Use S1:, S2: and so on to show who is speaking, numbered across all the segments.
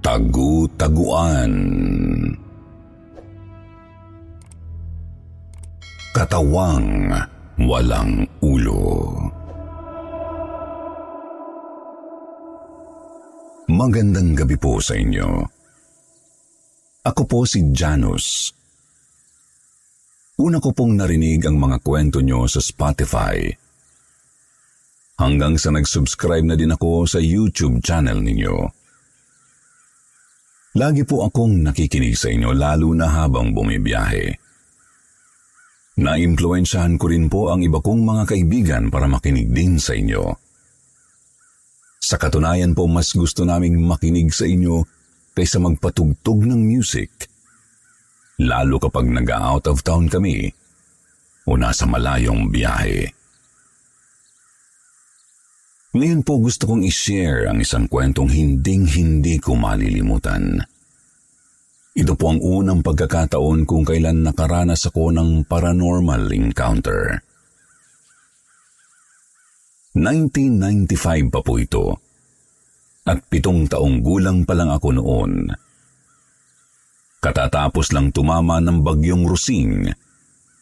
S1: Tagu-taguan. Katawang walang ulo. Magandang gabi po sa inyo. Ako po si Janus. Una ko pong narinig ang mga kwento nyo sa Spotify. Hanggang sa nag-subscribe na din ako sa YouTube channel ninyo. Lagi po akong nakikinig sa inyo lalo na habang bumibiyahe. Naimpluensyahan ko rin po ang iba kong mga kaibigan para makinig din sa inyo. Sa katunayan po mas gusto naming makinig sa inyo kaysa magpatugtog ng music. Lalo kapag nag-out of town kami o nasa malayong biyahe. Ngayon po gusto kong i-share ang isang kwentong hinding-hindi ko malilimutan. Ito po ang unang pagkakataon kung kailan nakaranas ako ng paranormal encounter. 1995 pa po ito. At pitong taong gulang pa lang ako noon. Katatapos lang tumama ng bagyong Rusing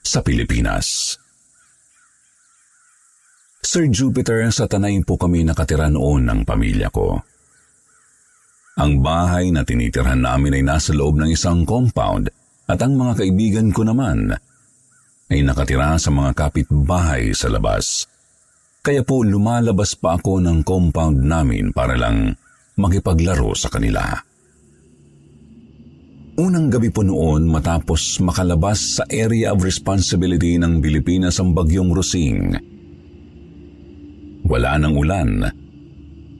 S1: sa Pilipinas. Sir Jupiter, sa Tanay po kami nakatira noon ng pamilya ko. Ang bahay na tinitirhan namin ay nasa loob ng isang compound at ang mga kaibigan ko naman ay nakatira sa mga kapitbahay sa labas. Kaya po lumalabas pa ako ng compound namin para lang makipaglaro sa kanila. Unang gabi po noon matapos makalabas sa area of responsibility ng Pilipinas ang bagyong Rosing, wala ng ulan,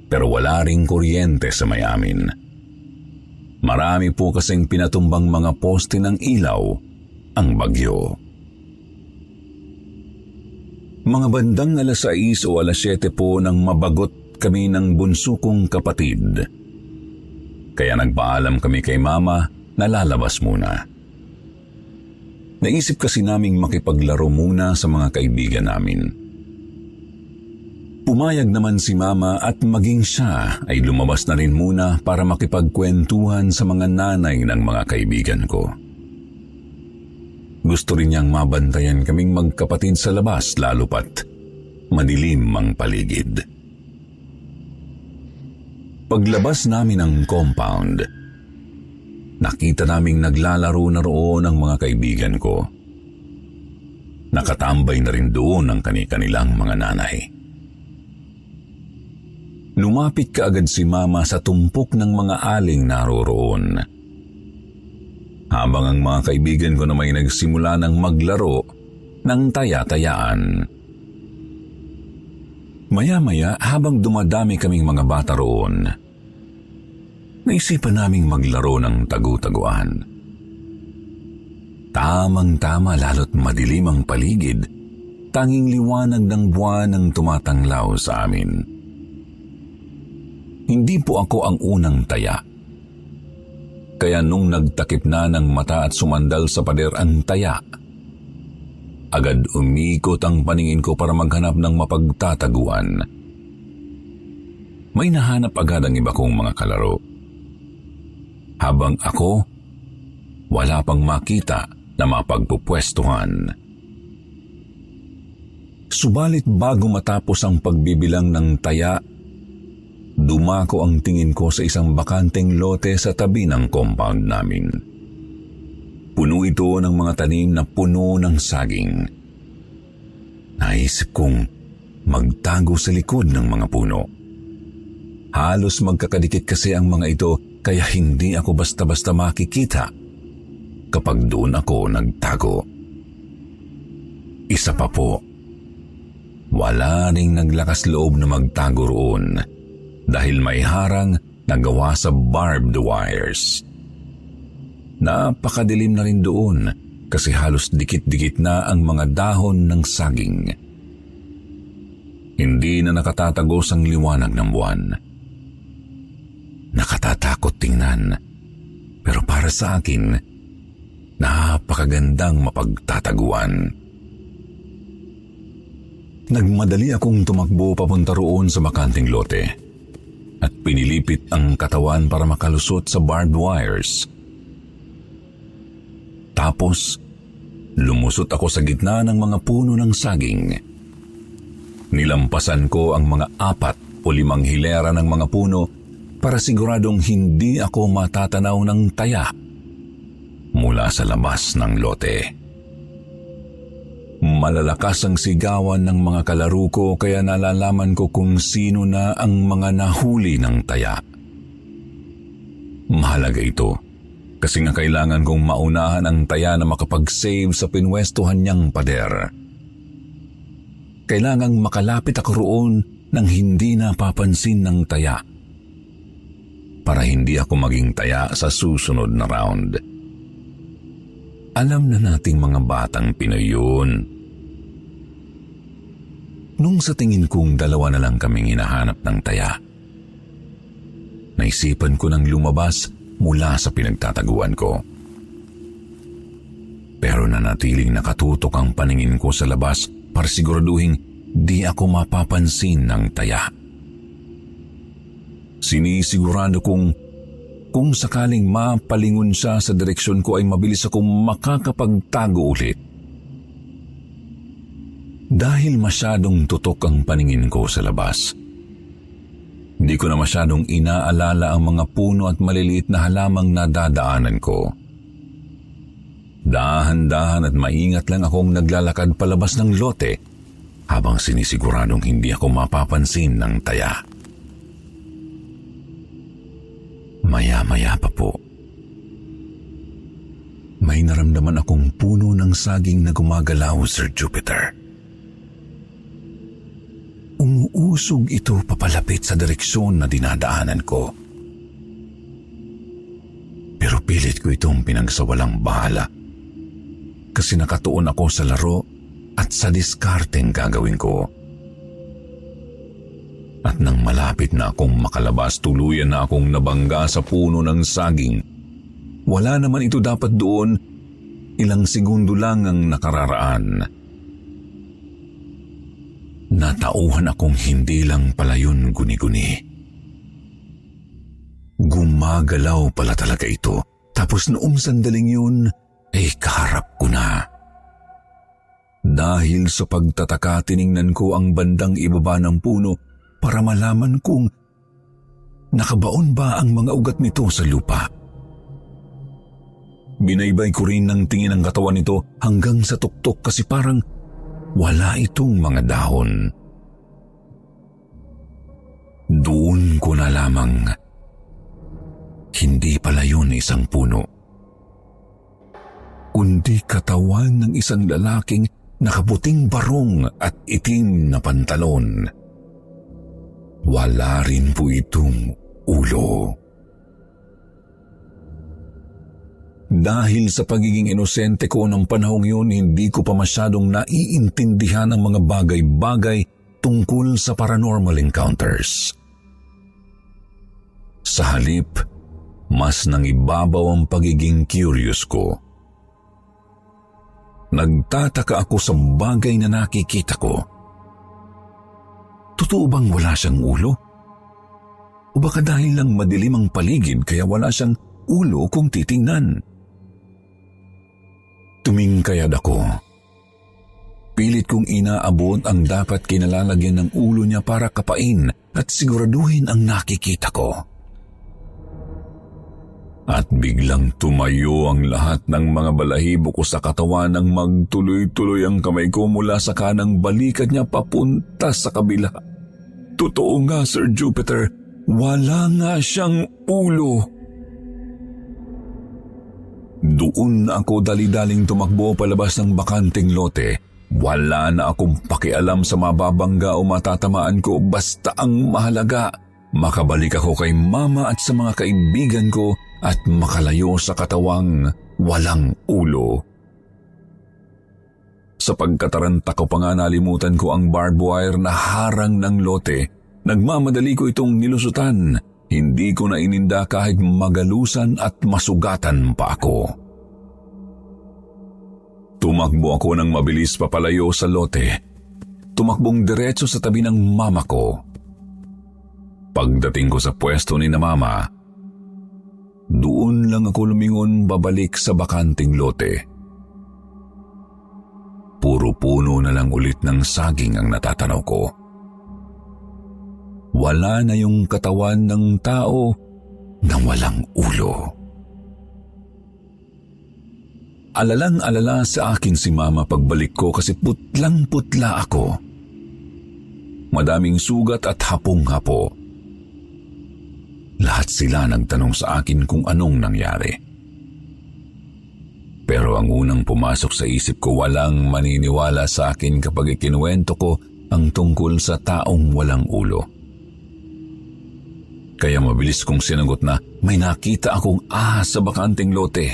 S1: pero wala ring kuryente sa may amin. Marami po kasing pinatumbang mga poste ng ilaw ang bagyo. Mga bandang alas 6 o alas 7 po nang mabagot kami ng bunso kong kapatid. Kaya nagpaalam kami kay mama na lalabas muna. Naisip kasi naming makipaglaro muna sa mga kaibigan namin. Pumayag naman si mama at maging siya ay lumabas na rin muna para makipagkwentuhan sa mga nanay ng mga kaibigan ko. Gusto rin niyang mabantayan kaming magkapatid sa labas lalo pat madilim ang paligid. Paglabas namin ng compound, nakita naming naglalaro na roon ang mga kaibigan ko. Nakatambay na rin doon ang kani-kanilang mga nanay. Lumapit kaagad si mama sa tumpok ng mga aling naroroon. Habang ang mga kaibigan ko na may nagsimula ng maglaro ng taya-tayaan. Maya-maya habang dumadami kaming mga bata roon, naisipan naming maglaro ng tagu-taguan. Tamang-tama lalo't madilim ang paligid, tanging liwanag ng buwan ang tumatanglaw sa amin. Hindi po ako ang unang taya. Kaya nung nagtakip na ng mata at sumandal sa pader ang taya, agad umikot ang paningin ko para maghanap ng mapagtataguan. May nahanap agad ang iba kong mga kalaro. Habang ako, wala pang makita na mapagpupwestuhan. Subalit bago matapos ang pagbibilang ng taya dumako ang tingin ko sa isang bakanteng lote sa tabi ng compound namin. Puno ito ng mga tanim na puno ng saging. Naisip kong magtago sa likod ng mga puno. Halos magkakadikit kasi ang mga ito kaya hindi ako basta-basta makikita kapag doon ako nagtago. Isa pa po, wala ring naglakas loob na magtago roon dahil may harang na gawa sa barbed wires. Napakadilim na rin doon kasi halos dikit-dikit na ang mga dahon ng saging. Hindi na nakatatagos ang liwanag ng buwan. Nakatatakot tingnan, pero para sa akin, napakagandang mapagtataguan. Nagmadali akong tumakbo papunta roon sa makanting lote. At pinilipit ang katawan para makalusot sa barbed wires. Tapos, lumusot ako sa gitna ng mga puno ng saging. Nilampasan ko ang mga apat o limang hilera ng mga puno para siguradong hindi ako matatanaw ng taya mula sa labas ng lote. Malalakas ang sigawan ng mga kalaro ko kaya nalalaman ko kung sino na ang mga nahuli ng taya. Mahalaga ito kasi nga kailangan kong maunahan ang taya na makapag-save sa pinwestuhan niyang pader. Kailangang makalapit ako roon nang hindi napapansin ng taya para hindi ako maging taya sa susunod na round. Alam na nating mga batang Pinoy yun. Nung sa tingin kong dalawa na lang kaming hinahanap ng taya, naisipan ko nang lumabas mula sa pinagtataguan ko. Pero nanatiling nakatutok ang paningin ko sa labas para siguraduhin di ako mapapansin ng taya. Sinisigurado kong kung sakaling mapalingon siya sa direksyon ko ay mabilis akong makakapagtago ulit. Dahil masyadong tutok ang paningin ko sa labas. Hindi ko na masyadong inaalala ang mga puno at maliliit na halamang nadadaanan ko. Dahan-dahan at maingat lang akong naglalakad palabas ng lote habang sinisiguradong hindi ako mapapansin ng taya. Maya-maya pa po. May naramdaman akong puno ng saging na gumagalaw, Sir Jupiter. Umuusog ito papalapit sa direksyon na dinadaanan ko. Pero pilit ko itong pinagsawalang bahala kasi nakatuon ako sa laro at sa diskarteng gagawin ko. At nang malapit na akong makalabas, tuluyan na akong nabangga sa puno ng saging. Wala naman ito dapat doon, ilang segundo lang ang nakararaan. Natauhan akong hindi lang pala yun guni-guni. Gumagalaw pala talaga ito. Tapos noong sandaling yun, ay kaharap ko na. Dahil sa pagtataka, tiningnan ko ang bandang ibaba ng puno para malaman kung nakabaon ba ang mga ugat nito sa lupa. Binaybay ko rin ng tingin ang katawan nito hanggang sa tuktok kasi parang wala itong mga dahon. Doon ko na lamang hindi pala yun isang puno. Kundi katawan ng isang lalaking nakaputing barong at itim na pantalon. Wala rin po itong ulo. Dahil sa pagiging inosente ko ng panahong yun, hindi ko pa masyadong naiintindihan ang mga bagay-bagay tungkol sa paranormal encounters. Sa halip, mas nangibabaw ang pagiging curious ko. Nagtataka ako sa bagay na nakikita ko Totoo bang wala siyang ulo? O baka dahil lang madilim ang paligid kaya wala siyang ulo kung titingnan? Tumingkayad ako. Pilit kong inaabot ang dapat kinalalagyan ng ulo niya para kapain at siguraduhin ang nakikita ko. At biglang tumayo ang lahat ng mga balahibo ko sa katawan nang magtuloy-tuloy ang kamay ko mula sa kanang balikat niya papunta sa kabila. Totoo nga, Sir Jupiter, wala nga siyang ulo. Doon na ako dali-daling tumakbo palabas ng bakanting lote. Wala na akong pakialam sa mababangga o matatamaan ko basta ang mahalaga. Makabalik ako kay mama at sa mga kaibigan ko at makalayo sa katawang walang ulo. Sa pagkataranta ko pa nga nalimutan ko ang barbed wire na harang ng lote. Nagmamadali ko itong nilusutan. Hindi ko na ininda kahit magalusan at masugatan pa ako. Tumakbo ako ng mabilis papalayo sa lote. Tumakbong diretso sa tabi ng mama ko. Pagdating ko sa pwesto ni na mama, doon lang ako lumingon babalik sa bakanting lote. Puro puno na lang ulit ng saging ang natatanaw ko. Wala na yung katawan ng tao na walang ulo. Alalang-alala sa akin si mama pagbalik ko kasi putlang-putla ako. Madaming sugat at hapong-hapo. Lahat sila nagtanong sa akin kung anong nangyari. Pero ang unang pumasok sa isip ko walang maniniwala sa akin kapag ikinuwento ko ang tungkol sa taong walang ulo. Kaya mabilis kong sinagot na may nakita akong ahas sa bakanting lote.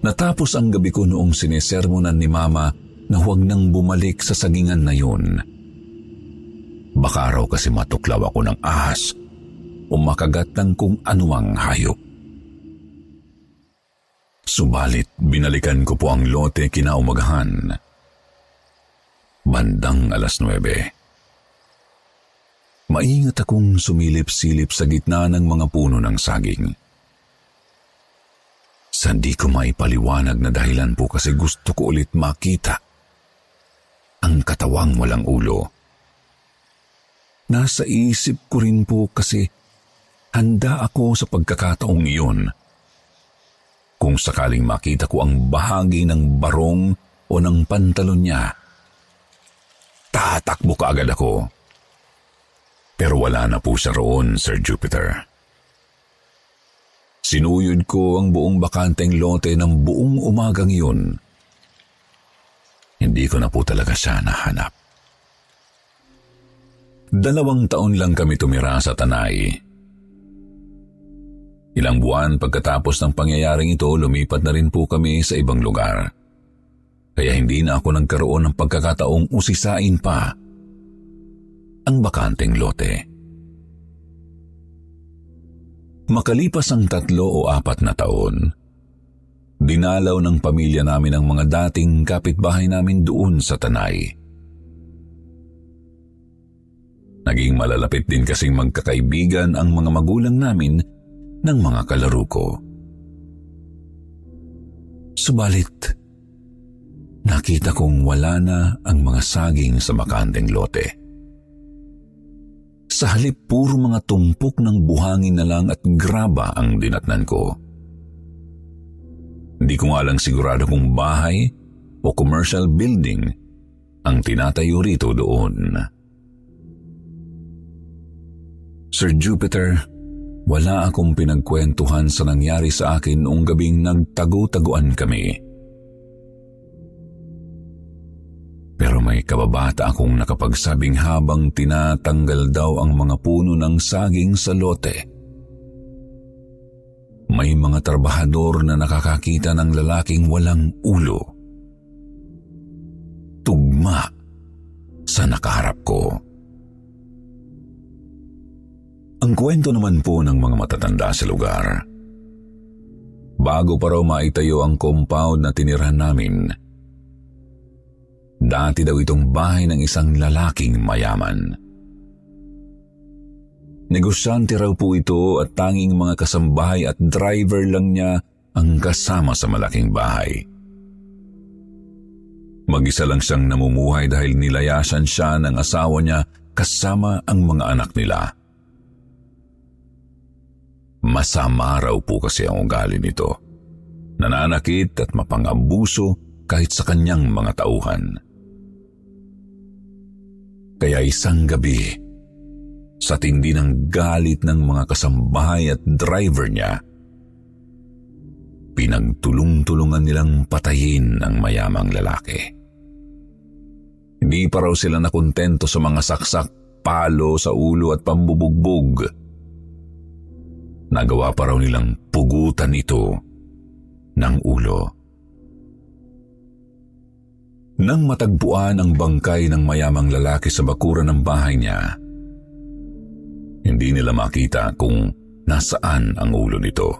S1: Natapos ang gabi ko noong sinesermonan ni Mama na huwag nang bumalik sa sagingan na yun. Baka raw kasi matuklaw ako ng ahas o makagat ng kung anuang hayop. Subalit binalikan ko po ang lote kinaumagahan. Bandang alas 9. Maingat akong sumilip-silip sa gitna ng mga puno ng saging. Sa di ko maipaliwanag na dahilan po kasi gusto ko ulit makita ang katawang walang ulo. Nasa isip ko rin po kasi handa ako sa pagkakataong iyon. Kung sakaling makita ko ang bahagi ng barong o ng pantalon niya, tatakbo ka agad ako. Pero wala na po siya roon, Sir Jupiter. Sinuyod ko ang buong bakanteng lote ng buong umagang iyon. Hindi ko na po talaga siya nahanap. Dalawang taon lang kami tumira sa Tanay. Ilang buwan pagkatapos ng pangyayaring ito, lumipat na rin po kami sa ibang lugar. Kaya hindi na ako nagkaroon ng pagkakataong usisain pa ang bakanteng lote. Makalipas ang tatlo o apat na taon, dinalaw ng pamilya namin ang mga dating kapitbahay namin doon sa Tanay. Naging malalapit din kasing magkakaibigan ang mga magulang namin ng mga kalaro ko. Subalit, nakita kong wala na ang mga saging sa makandeng lote. Sa halip puro mga tumpok ng buhangin na lang at graba ang dinatnan ko. Hindi ko nga lang sigurado kung bahay o commercial building ang tinatayo rito doon. Sir Jupiter, wala akong pinagkwentuhan sa nangyari sa akin noong gabing nagtago-taguan kami. Pero may kababata akong nakapagsabing habang tinatanggal daw ang mga puno ng saging sa lote. May mga trabahador na nakakakita ng lalaking walang ulo. Tugma sa nakaharap ko. Ang kwento naman po ng mga matatanda sa lugar. Bago pa raw maitayo ang compound na tinirahan namin, Dati daw itong bahay ng isang lalaking mayaman. Negosyante raw po ito at tanging mga kasambahay at driver lang niya ang kasama sa malaking bahay. Mag-isa lang siyang namumuhay dahil nilayasan siya ng asawa niya kasama ang mga anak nila. Masama raw po kasi ang ugali nito. Nananakit at mapangabuso kahit sa kanyang mga tauhan. Kaya isang gabi, sa tindi ng galit ng mga kasambahay at driver niya, pinagtulong-tulungan nilang patayin ang mayamang lalaki. Hindi pa raw sila nakontento sa mga saksak, palo sa ulo at pambubugbog. Nagawa pa raw nilang pugutan ito ng ulo. Nang matagpuan ang bangkay ng mayamang lalaki sa bakuran ng bahay niya, hindi nila makita kung nasaan ang ulo nito.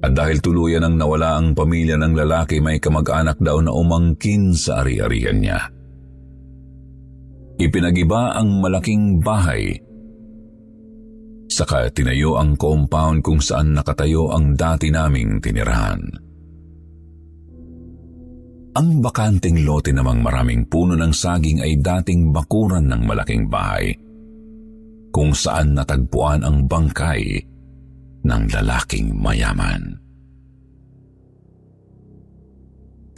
S1: At dahil tuluyan ang nawala ang pamilya ng lalaki, may kamag-anak daw na umangkin sa ari-arian niya. ipinagiba ang malaking bahay. Saka tinayo ang compound kung saan nakatayo ang dati naming tinirahan. Ang bakanting lote namang maraming puno ng saging ay dating bakuran ng malaking bahay kung saan natagpuan ang bangkay ng lalaking mayaman.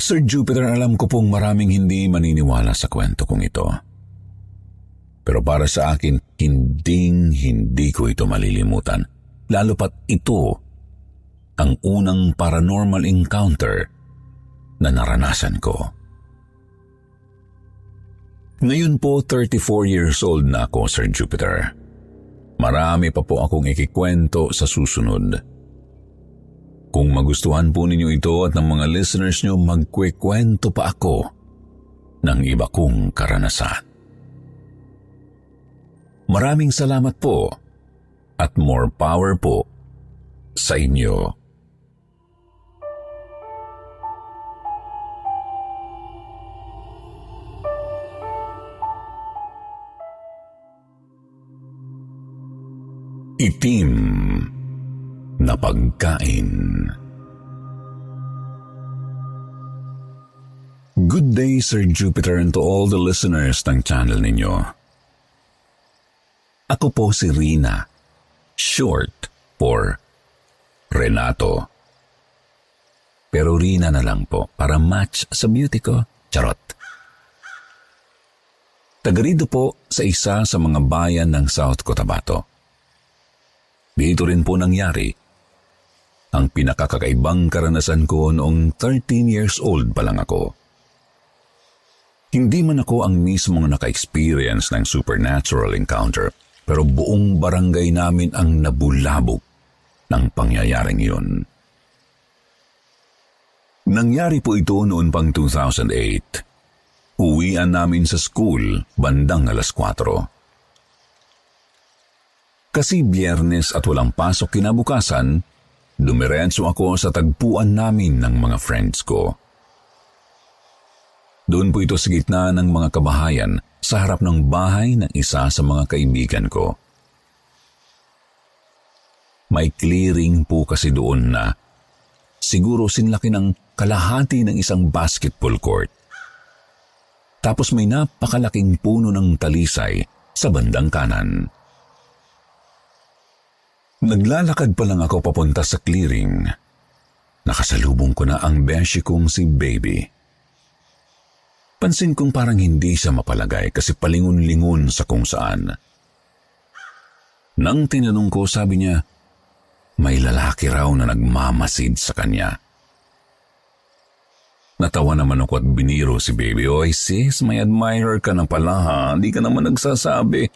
S1: Sir Jupiter, alam ko pong maraming hindi maniniwala sa kwento kong ito. Pero para sa akin, hinding hindi ko ito malilimutan. Lalo pat ito ang unang paranormal encounter na naranasan ko. Ngayon po 34 years old na ako, Sir Jupiter. Marami pa po akong ikikwento sa susunod. Kung magustuhan po ninyo ito at ng mga listeners nyo, magkwekwento pa ako ng iba kong karanasan. Maraming salamat po at more power po sa inyo. Itim na pagkain. Good day, Sir Jupiter, and to all the listeners ng channel ninyo. Ako po si Rina, short for Renato. Pero Rina na lang po para match sa beauty ko. Charot. Tagarido po sa isa sa mga bayan ng South Cotabato. Dito rin po nangyari ang pinakakakaibang karanasan ko noong 13 years old pa lang ako. Hindi man ako ang mismong naka-experience ng supernatural encounter, pero buong barangay namin ang nabulabog ng pangyayaring yun. Nangyari po ito noon pang 2008. Uwian namin sa school bandang alas 4. Kasi biyernes at walang pasok kinabukasan, dumiretso ako sa tagpuan namin ng mga friends ko. Doon po ito sa gitna ng mga kabahayan sa harap ng bahay ng isa sa mga kaibigan ko. May clearing po kasi doon na siguro sinlaki ng kalahati ng isang basketball court. Tapos may napakalaking puno ng talisay sa bandang kanan. Naglalakad pa lang ako papunta sa clearing. Nakasalubong ko na ang beshi kong si Baby. Pansin kong parang hindi siya mapalagay kasi palingon-lingon sa kung saan. Nang tinanong ko, sabi niya, may lalaki raw na nagmamasid sa kanya. Natawa naman ako at biniro si baby. Oy sis, may admirer ka na pala ha. Hindi ka naman nagsasabi.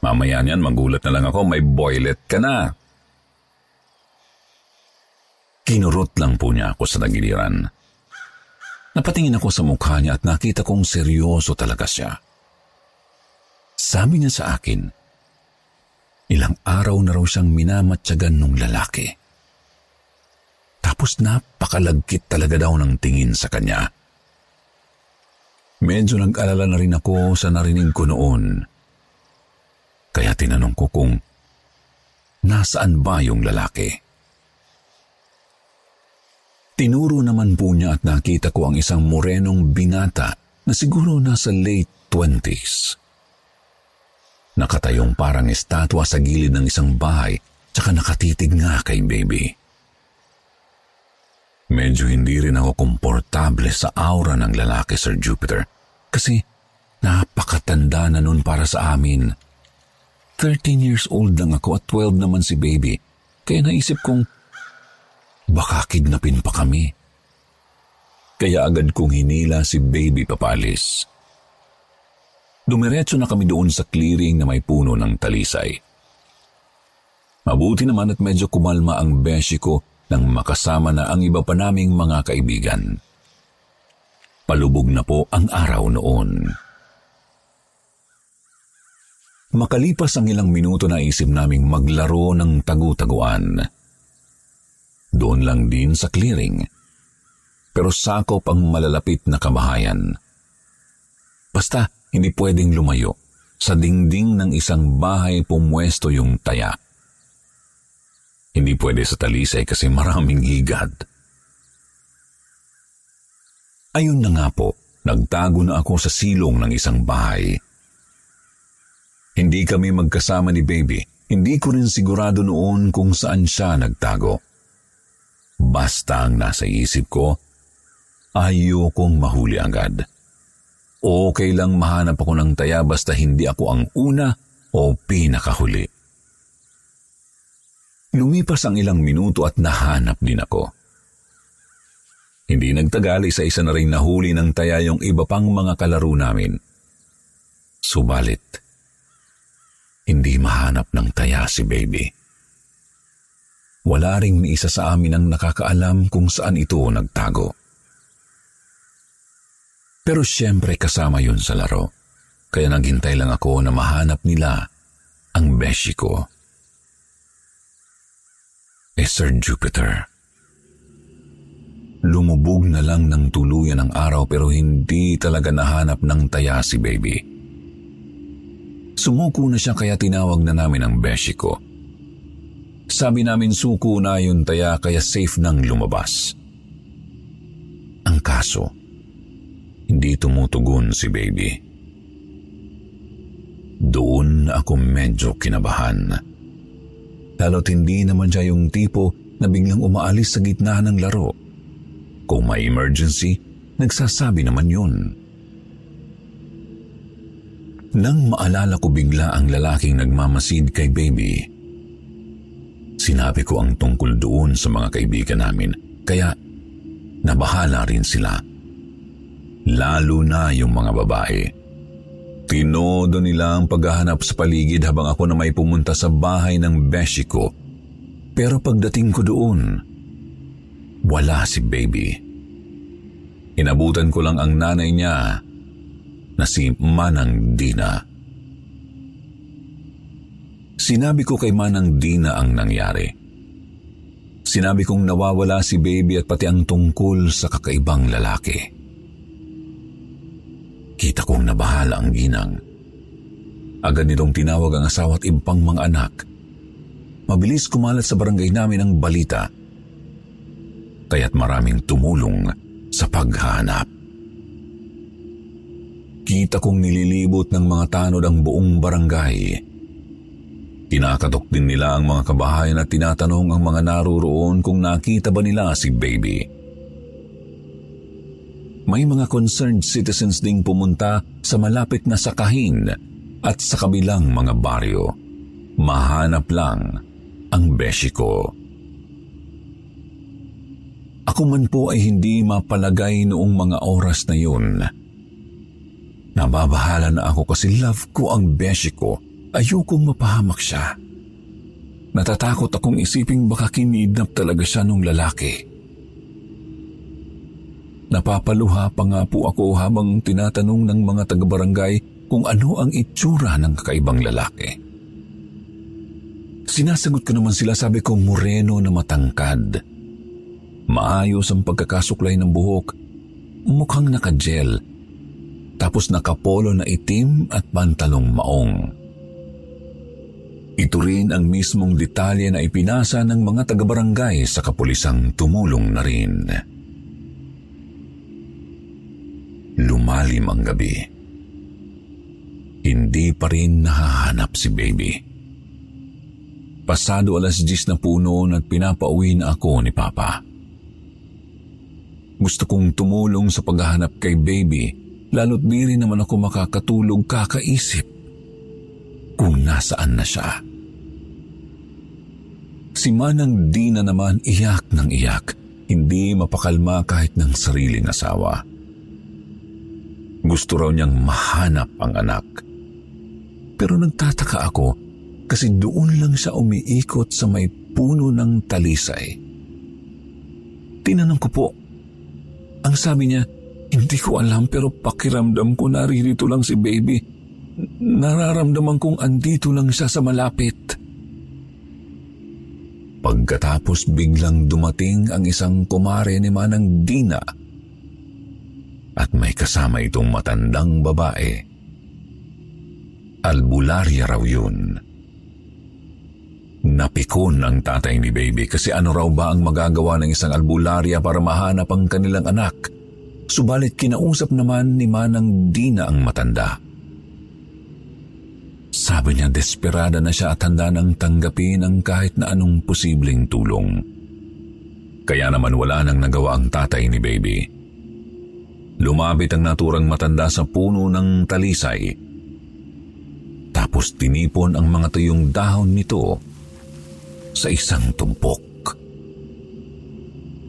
S1: Mamaya niyan, magulat na lang ako, may boylet ka na. Kinurot lang po niya ako sa nagiliran. Napatingin ako sa mukha niya at nakita kong seryoso talaga siya. Sabi niya sa akin, ilang araw na raw siyang minamatyagan ng lalaki. Tapos napakalagkit talaga daw ng tingin sa kanya. Medyo nag-alala na rin ako sa narinig ko noon. Kaya tinanong ko kung nasaan ba yung lalaki. Tinuro naman po niya at nakita ko ang isang morenong binata na siguro nasa late twenties. Nakatayong parang estatwa sa gilid ng isang bahay tsaka nakatitig nga kay baby. Medyo hindi rin ako komportable sa aura ng lalaki, Sir Jupiter, kasi napakatanda na nun para sa amin. 13 years old lang ako at 12 naman si baby, kaya naisip kong Baka kidnapin pa kami. Kaya agad kong hinila si baby papalis. Dumiretso na kami doon sa clearing na may puno ng talisay. Mabuti naman at medyo kumalma ang beshi ko nang makasama na ang iba pa naming mga kaibigan. Palubog na po ang araw noon. Makalipas ang ilang minuto na isip naming maglaro ng tagu-taguan. Doon lang din sa clearing. Pero sakop ang malalapit na kabahayan. Basta hindi pwedeng lumayo sa dingding ng isang bahay pumwesto yung taya. Hindi pwede sa talisay kasi maraming higad. Ayun na nga po, nagtago na ako sa silong ng isang bahay. Hindi kami magkasama ni Baby. Hindi ko rin sigurado noon kung saan siya nagtago. Basta ang nasa isip ko, ayokong mahuli agad. Okay lang mahanap ako ng taya basta hindi ako ang una o pinakahuli. Lumipas ang ilang minuto at nahanap din ako. Hindi nagtagal, isa-isa na rin nahuli ng taya yung iba pang mga kalaro namin. Subalit, hindi mahanap ng taya si baby. Wala ring ni isa sa amin ang nakakaalam kung saan ito nagtago. Pero siyempre kasama yun sa laro. Kaya naghintay lang ako na mahanap nila ang beshi ko. Eh Sir Jupiter. Lumubog na lang ng tuluyan ang araw pero hindi talaga nahanap ng taya si baby. Sumuko na siya kaya tinawag na namin ang beshi ko. Sabi namin suko na yung taya kaya safe nang lumabas. Ang kaso, hindi tumutugon si baby. Doon ako medyo kinabahan. Lalo't hindi naman siya yung tipo na biglang umaalis sa gitna ng laro. Kung may emergency, nagsasabi naman yun. Nang maalala ko bigla ang lalaking nagmamasid kay baby, sinabi ko ang tungkol doon sa mga kaibigan namin, kaya nabahala rin sila lalo na yung mga babae. Tinodo nila ang paghahanap sa paligid habang ako na may pumunta sa bahay ng beshi ko. Pero pagdating ko doon, wala si baby. Inabutan ko lang ang nanay niya na si Manang Dina. Sinabi ko kay Manang Dina ang nangyari. Sinabi kong nawawala si baby at pati ang tungkol sa kakaibang lalaki. Kita kong nabahala ang ginang. Agad nitong tinawag ang asawa at ibang mga anak. Mabilis kumalat sa barangay namin ang balita. Kaya't maraming tumulong sa paghahanap. Kita kong nililibot ng mga tanod ang buong barangay. Kinakatok din nila ang mga kabahayan at tinatanong ang mga naruroon kung nakita ba nila si baby. May mga concerned citizens ding pumunta sa malapit na sakahin at sa kabilang mga baryo. Mahanap lang ang beshi ko. Ako man po ay hindi mapalagay noong mga oras na yun. Nababahala na ako kasi love ko ang beshi ko. Ayokong mapahamak siya. Natatakot akong isiping baka kinidnap talaga siya nung lalaki. Napapaluha pa nga po ako habang tinatanong ng mga taga-barangay kung ano ang itsura ng kakaibang lalaki. Sinasagot ko naman sila sabi ko moreno na matangkad. Maayos ang pagkakasuklay ng buhok, mukhang nakagel, tapos nakapolo na itim at pantalong maong. Ito rin ang mismong detalye na ipinasa ng mga taga-barangay sa kapulisang tumulong na rin. Lumalim ang gabi. Hindi pa rin nahahanap si baby. Pasado alas 10 na puno at pinapauwi na ako ni Papa. Gusto kong tumulong sa paghahanap kay baby, lalo't di rin naman ako makakatulog kakaisip kung nasaan na siya. Si Manang Dina naman iyak ng iyak, hindi mapakalma kahit ng sariling asawa. Gusto raw niyang mahanap ang anak. Pero nagtataka ako kasi doon lang siya umiikot sa may puno ng talisay. Tinanong ko po. Ang sabi niya, hindi ko alam pero pakiramdam ko naririto lang si baby. Nararamdaman kong andito lang siya sa malapit. Pagkatapos biglang dumating ang isang kumare ni Manang Dina at may kasama itong matandang babae. Albularya raw yun. Napikon ang tatay ni baby kasi ano raw ba ang magagawa ng isang albularya para mahanap ang kanilang anak. Subalit kinausap naman ni Manang Dina ang matanda. Sabi niya desperada na siya at handa nang tanggapin ang kahit na anong posibleng tulong. Kaya naman wala nang nagawa ang tatay ni baby. Lumapit ang naturang matanda sa puno ng talisay. Tapos tinipon ang mga tuyong dahon nito sa isang tumpok.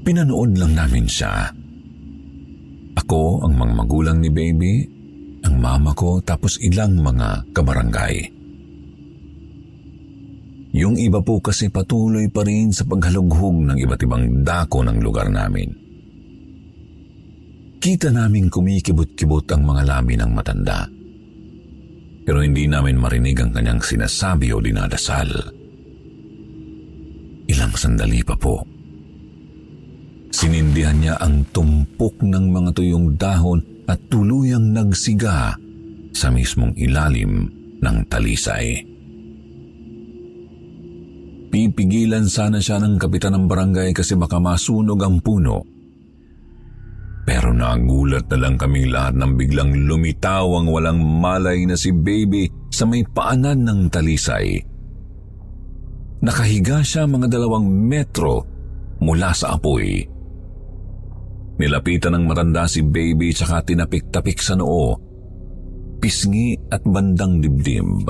S1: Pinanood lang namin siya. Ako ang mga magulang ni baby, ang mama ko tapos ilang mga kabarangay. Yung iba po kasi patuloy pa rin sa paghalughog ng iba't ibang dako ng lugar namin. Kita namin kumikibot-kibot ang mga labi ng matanda. Pero hindi namin marinig ang kanyang sinasabi o dinadasal. Ilang sandali pa po. Sinindihan niya ang tumpok ng mga tuyong dahon at tuluyang nagsiga sa mismong ilalim ng talisay. Pipigilan sana siya ng kapitan ng barangay kasi baka masunog ang puno. Pero nagulat na lang kaming lahat nang biglang lumitaw ang walang malay na si baby sa may paanan ng talisay. Nakahiga siya mga dalawang metro mula sa apoy. Nilapitan ng matanda si baby tsaka tinapik-tapik sa noo, pisngi at bandang dibdib.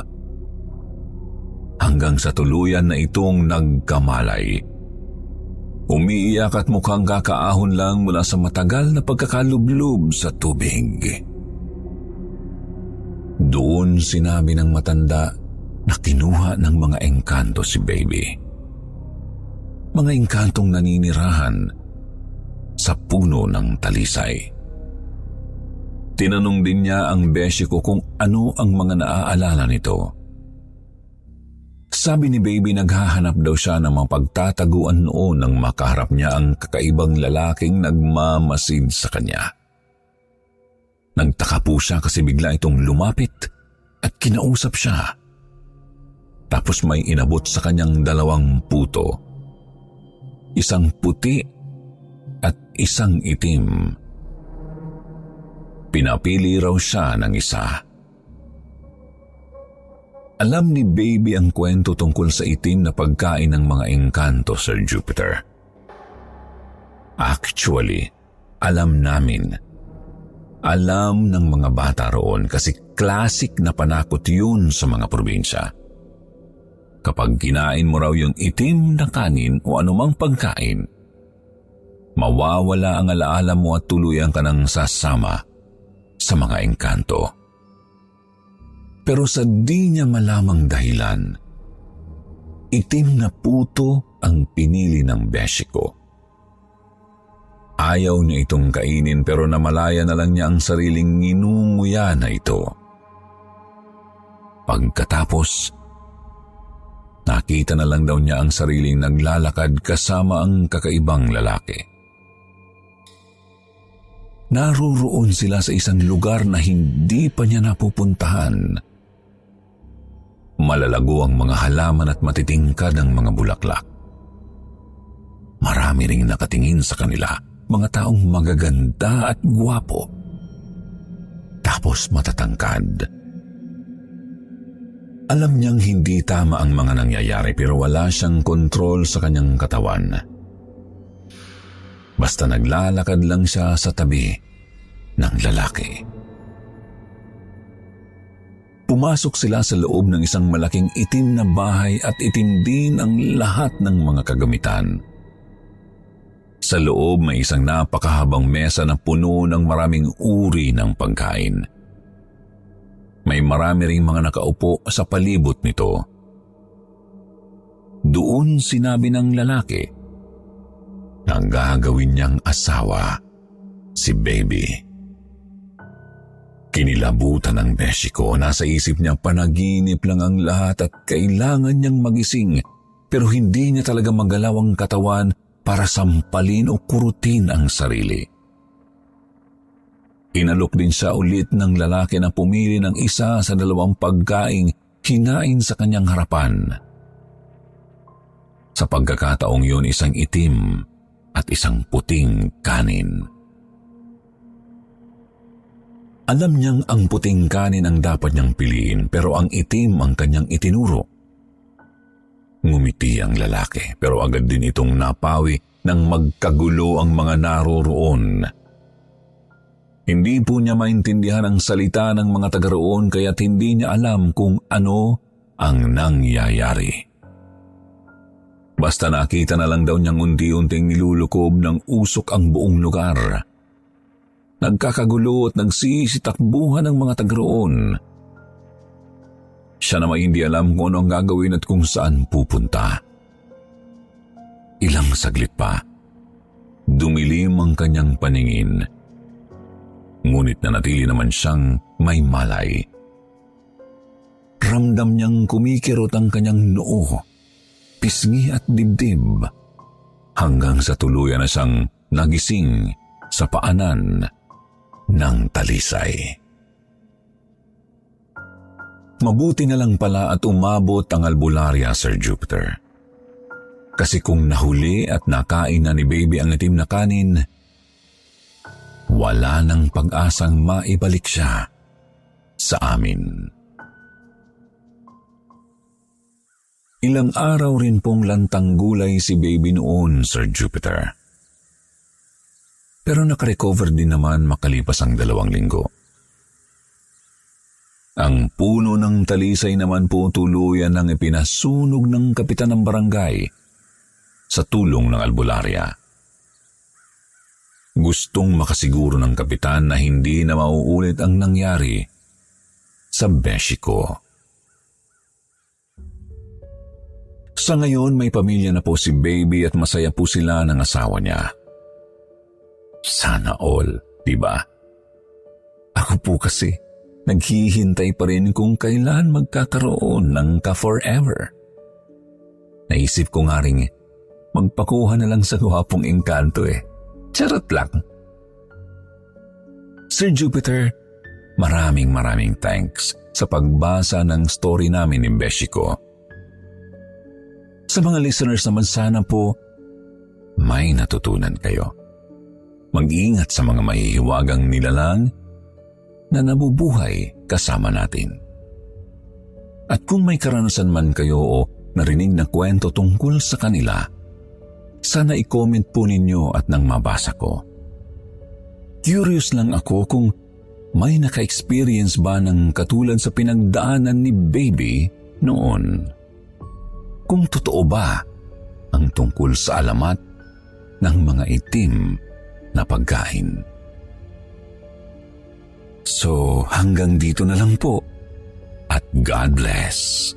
S1: Hanggang sa tuluyan na itong nagkamalay. Umiiyak at mukhang kakaahon lang mula sa matagal na pagkakalublob sa tubig. Doon sinabi ng matanda na kinuha ng mga engkanto si baby. Mga engkantong naninirahan sa puno ng talisay. Tinanong din niya ang beshi ko kung ano ang mga naaalala nito. Sabi ni baby naghahanap daw siya ng mapagtataguan noon nang makaharap niya ang kakaibang lalaking nagmamasid sa kanya. Nagtaka po siya kasi bigla itong lumapit at kinausap siya. Tapos may inabot sa kanyang dalawang puto. Isang puti isang itim. Pinapili raw siya ng isa. Alam ni Baby ang kwento tungkol sa itim na pagkain ng mga engkanto, Sir Jupiter. Actually, alam namin. Alam ng mga bata roon kasi classic na panakot yun sa mga probinsya. Kapag kinain mo raw yung itim na kanin o anumang pagkain, mawawala ang alaala mo at tuluyan ka ng sasama sa mga engkanto. Pero sa di niya malamang dahilan, itim na puto ang pinili ng beshi ko. Ayaw niya itong kainin pero namalaya na lang niya ang sariling nginunguya na ito. Pagkatapos, Nakita na lang daw niya ang sariling naglalakad kasama ang kakaibang lalaki. Naroroon sila sa isang lugar na hindi pa niya napupuntahan. Malalago ang mga halaman at matitingkad ang mga bulaklak. Marami ring nakatingin sa kanila, mga taong magaganda at guwapo. Tapos matatangkad alam niyang hindi tama ang mga nangyayari pero wala siyang kontrol sa kanyang katawan. Basta naglalakad lang siya sa tabi ng lalaki. Pumasok sila sa loob ng isang malaking itim na bahay at itim din ang lahat ng mga kagamitan. Sa loob may isang napakahabang mesa na puno ng maraming uri ng pagkain. May marami ring mga nakaupo sa palibot nito. Doon sinabi ng lalaki na gagawin niyang asawa si baby. Kinilabutan ng beshi ko. Nasa isip niya panaginip lang ang lahat at kailangan niyang magising pero hindi niya talaga magalaw ang katawan para sampalin o kurutin ang sarili. Inalok din siya ulit ng lalaki na pumili ng isa sa dalawang pagkaing hinain sa kanyang harapan. Sa pagkakataong yun, isang itim at isang puting kanin. Alam niyang ang puting kanin ang dapat niyang piliin pero ang itim ang kanyang itinuro. Ngumiti ang lalaki pero agad din itong napawi nang magkagulo ang mga naroroon. Hindi po niya maintindihan ang salita ng mga taga roon kaya't hindi niya alam kung ano ang nangyayari. Basta nakita na lang daw niyang unti-unting nilulukob ng usok ang buong lugar. Nagkakagulo at nagsisitakbuhan ng mga taga roon. Siya na may hindi alam kung ano ang gagawin at kung saan pupunta. Ilang saglit pa, dumilim ang kanyang paningin ngunit nanatili naman siyang may malay. Ramdam niyang kumikirot ang kanyang noo, pisngi at dibdib, hanggang sa tuluyan na siyang nagising sa paanan ng talisay. Mabuti na lang pala at umabot ang albularya, Sir Jupiter. Kasi kung nahuli at nakain na ni baby ang itim na kanin, wala nang pag-asang maibalik siya sa amin. Ilang araw rin pong lantang gulay si baby noon, Sir Jupiter. Pero nakarecover din naman makalipas ang dalawang linggo. Ang puno ng talisay naman po tuluyan ng ipinasunog ng kapitan ng barangay sa tulong ng albularya. Gustong makasiguro ng kapitan na hindi na mauulit ang nangyari sa Mexico. Sa ngayon may pamilya na po si baby at masaya po sila ng asawa niya. Sana all, di ba? Ako po kasi, naghihintay pa rin kung kailan magkakaroon ng ka-forever. Naisip ko nga rin, magpakuha na lang sa gwapong engkanto eh. Charot lang. Sir Jupiter, maraming maraming thanks sa pagbasa ng story namin ni Beshiko. Sa mga listeners naman sana po, may natutunan kayo. Mag-ingat sa mga mahihiwagang nilalang na nabubuhay kasama natin. At kung may karanasan man kayo o narinig na kwento tungkol sa kanila, sana i-comment po ninyo at nang mabasa ko. Curious lang ako kung may naka-experience ba ng katulad sa pinagdaanan ni Baby noon. Kung totoo ba ang tungkol sa alamat ng mga itim na pagkain. So hanggang dito na lang po at God bless.